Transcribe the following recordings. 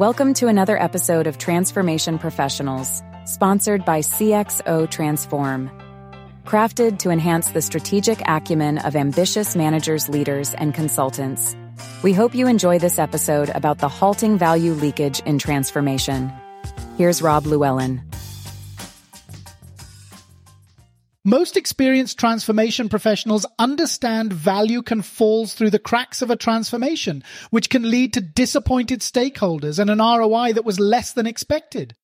Welcome to another episode of Transformation Professionals, sponsored by CXO Transform. Crafted to enhance the strategic acumen of ambitious managers, leaders, and consultants. We hope you enjoy this episode about the halting value leakage in transformation. Here's Rob Llewellyn. Most experienced transformation professionals understand value can fall through the cracks of a transformation, which can lead to disappointed stakeholders and an ROI that was less than expected.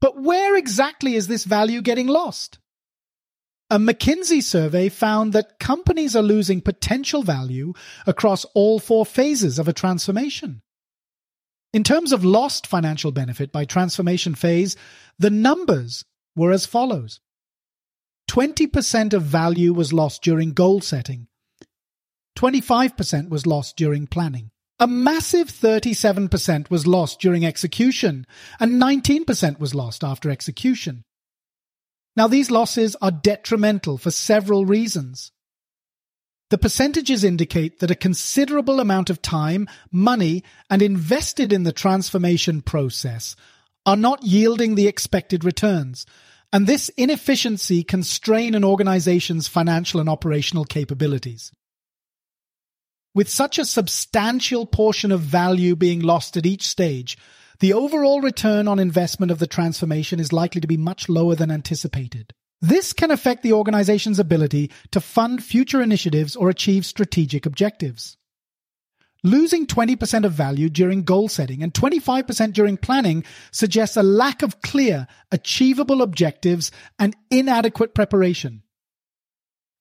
But where exactly is this value getting lost? A McKinsey survey found that companies are losing potential value across all four phases of a transformation. In terms of lost financial benefit by transformation phase, the numbers were as follows. 20% of value was lost during goal setting. 25% was lost during planning. A massive 37% was lost during execution, and 19% was lost after execution. Now, these losses are detrimental for several reasons. The percentages indicate that a considerable amount of time, money, and invested in the transformation process are not yielding the expected returns, and this inefficiency can strain an organization's financial and operational capabilities. With such a substantial portion of value being lost at each stage, the overall return on investment of the transformation is likely to be much lower than anticipated. This can affect the organization's ability to fund future initiatives or achieve strategic objectives. Losing 20% of value during goal setting and 25% during planning suggests a lack of clear, achievable objectives and inadequate preparation.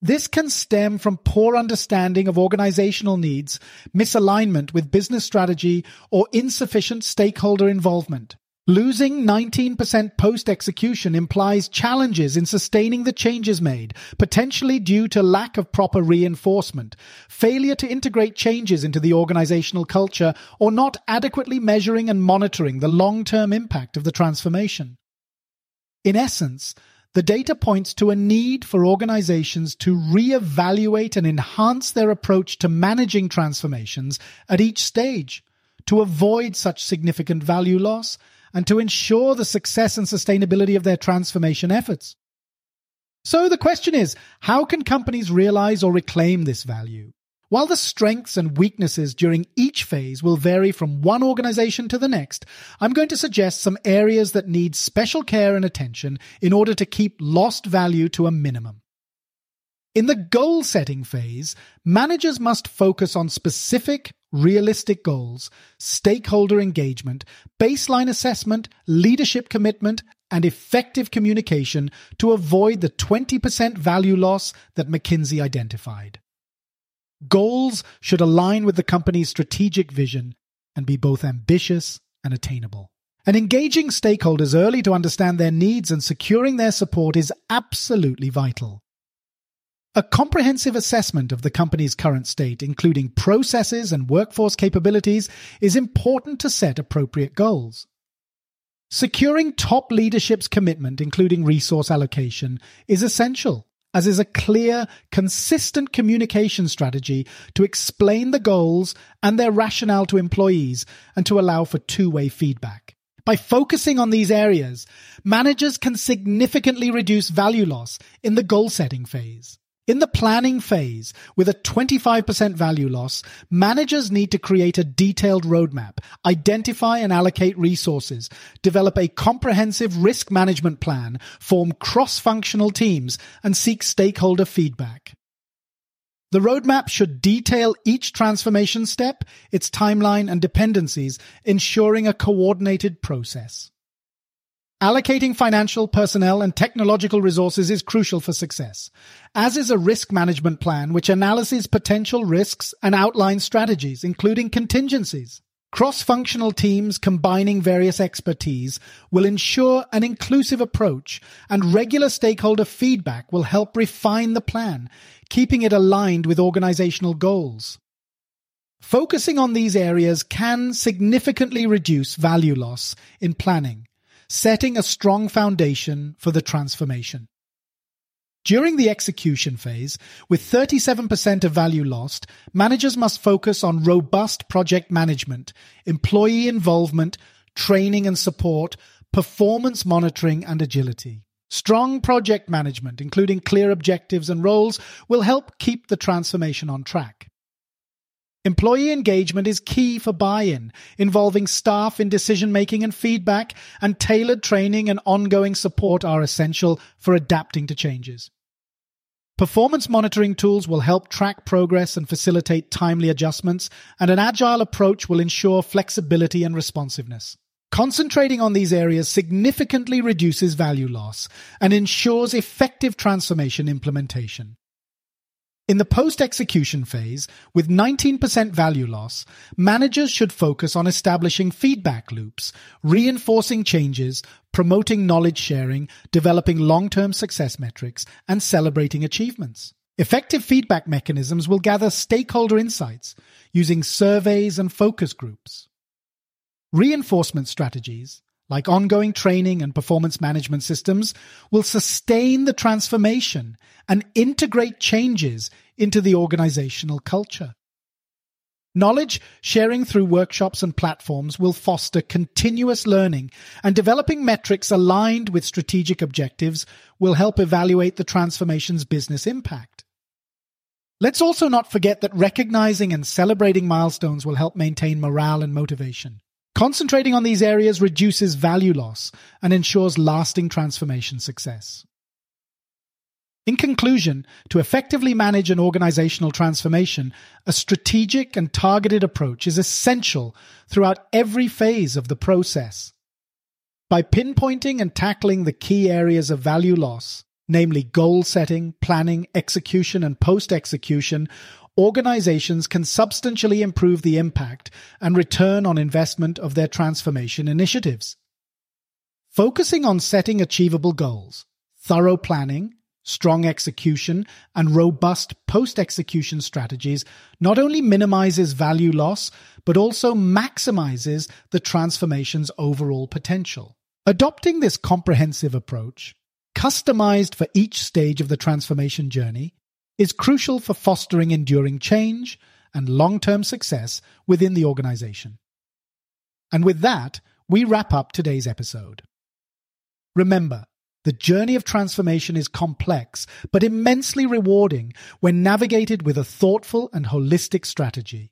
This can stem from poor understanding of organizational needs, misalignment with business strategy, or insufficient stakeholder involvement. Losing 19% post-execution implies challenges in sustaining the changes made, potentially due to lack of proper reinforcement, failure to integrate changes into the organizational culture, or not adequately measuring and monitoring the long-term impact of the transformation. In essence, the data points to a need for organizations to reevaluate and enhance their approach to managing transformations at each stage to avoid such significant value loss and to ensure the success and sustainability of their transformation efforts. So the question is, how can companies realize or reclaim this value? While the strengths and weaknesses during each phase will vary from one organization to the next, I'm going to suggest some areas that need special care and attention in order to keep lost value to a minimum. In the goal setting phase, managers must focus on specific, realistic goals, stakeholder engagement, baseline assessment, leadership commitment, and effective communication to avoid the 20% value loss that McKinsey identified. Goals should align with the company's strategic vision and be both ambitious and attainable. And engaging stakeholders early to understand their needs and securing their support is absolutely vital. A comprehensive assessment of the company's current state, including processes and workforce capabilities, is important to set appropriate goals. Securing top leadership's commitment, including resource allocation, is essential, as is a clear, consistent communication strategy to explain the goals and their rationale to employees and to allow for two-way feedback. By focusing on these areas, managers can significantly reduce value loss in the goal setting phase. In the planning phase, with a 25% value loss, managers need to create a detailed roadmap, identify and allocate resources, develop a comprehensive risk management plan, form cross-functional teams, and seek stakeholder feedback. The roadmap should detail each transformation step, its timeline and dependencies, ensuring a coordinated process. Allocating financial, personnel, and technological resources is crucial for success, as is a risk management plan which analyzes potential risks and outlines strategies, including contingencies. Cross-functional teams combining various expertise will ensure an inclusive approach and regular stakeholder feedback will help refine the plan, keeping it aligned with organizational goals. Focusing on these areas can significantly reduce value loss in planning setting a strong foundation for the transformation. During the execution phase, with 37% of value lost, managers must focus on robust project management, employee involvement, training and support, performance monitoring, and agility. Strong project management, including clear objectives and roles, will help keep the transformation on track. Employee engagement is key for buy-in, involving staff in decision-making and feedback, and tailored training and ongoing support are essential for adapting to changes. Performance monitoring tools will help track progress and facilitate timely adjustments, and an agile approach will ensure flexibility and responsiveness. Concentrating on these areas significantly reduces value loss and ensures effective transformation implementation. In the post-execution phase, with 19% value loss, managers should focus on establishing feedback loops, reinforcing changes, promoting knowledge sharing, developing long-term success metrics, and celebrating achievements. Effective feedback mechanisms will gather stakeholder insights using surveys and focus groups. Reinforcement strategies, like ongoing training and performance management systems, will sustain the transformation and integrate changes into the organizational culture. Knowledge sharing through workshops and platforms will foster continuous learning, and developing metrics aligned with strategic objectives will help evaluate the transformation's business impact. Let's also not forget that recognizing and celebrating milestones will help maintain morale and motivation. Concentrating on these areas reduces value loss and ensures lasting transformation success. In conclusion, to effectively manage an organizational transformation, a strategic and targeted approach is essential throughout every phase of the process. By pinpointing and tackling the key areas of value loss, namely goal setting, planning, execution, and post execution, organizations can substantially improve the impact and return on investment of their transformation initiatives. Focusing on setting achievable goals, thorough planning, strong execution, and robust post-execution strategies not only minimizes value loss, but also maximizes the transformation's overall potential. Adopting this comprehensive approach, customized for each stage of the transformation journey, is crucial for fostering enduring change and long-term success within the organization. And with that, we wrap up today's episode. Remember, the journey of transformation is complex, but immensely rewarding when navigated with a thoughtful and holistic strategy.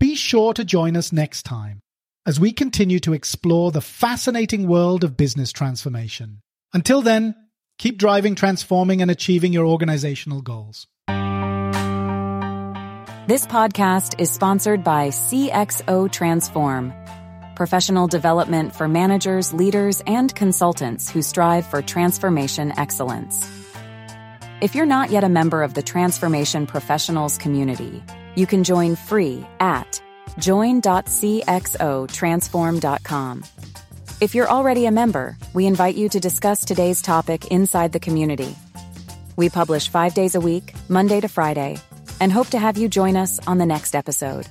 Be sure to join us next time as we continue to explore the fascinating world of business transformation. Until then, Keep driving, transforming, and achieving your organizational goals. This podcast is sponsored by CXO Transform, professional development for managers, leaders, and consultants who strive for transformation excellence. If you're not yet a member of the Transformation Professionals community, you can join free at join.cxotransform.com. If you're already a member, we invite you to discuss today's topic inside the community. We publish five days a week, Monday to Friday, and hope to have you join us on the next episode.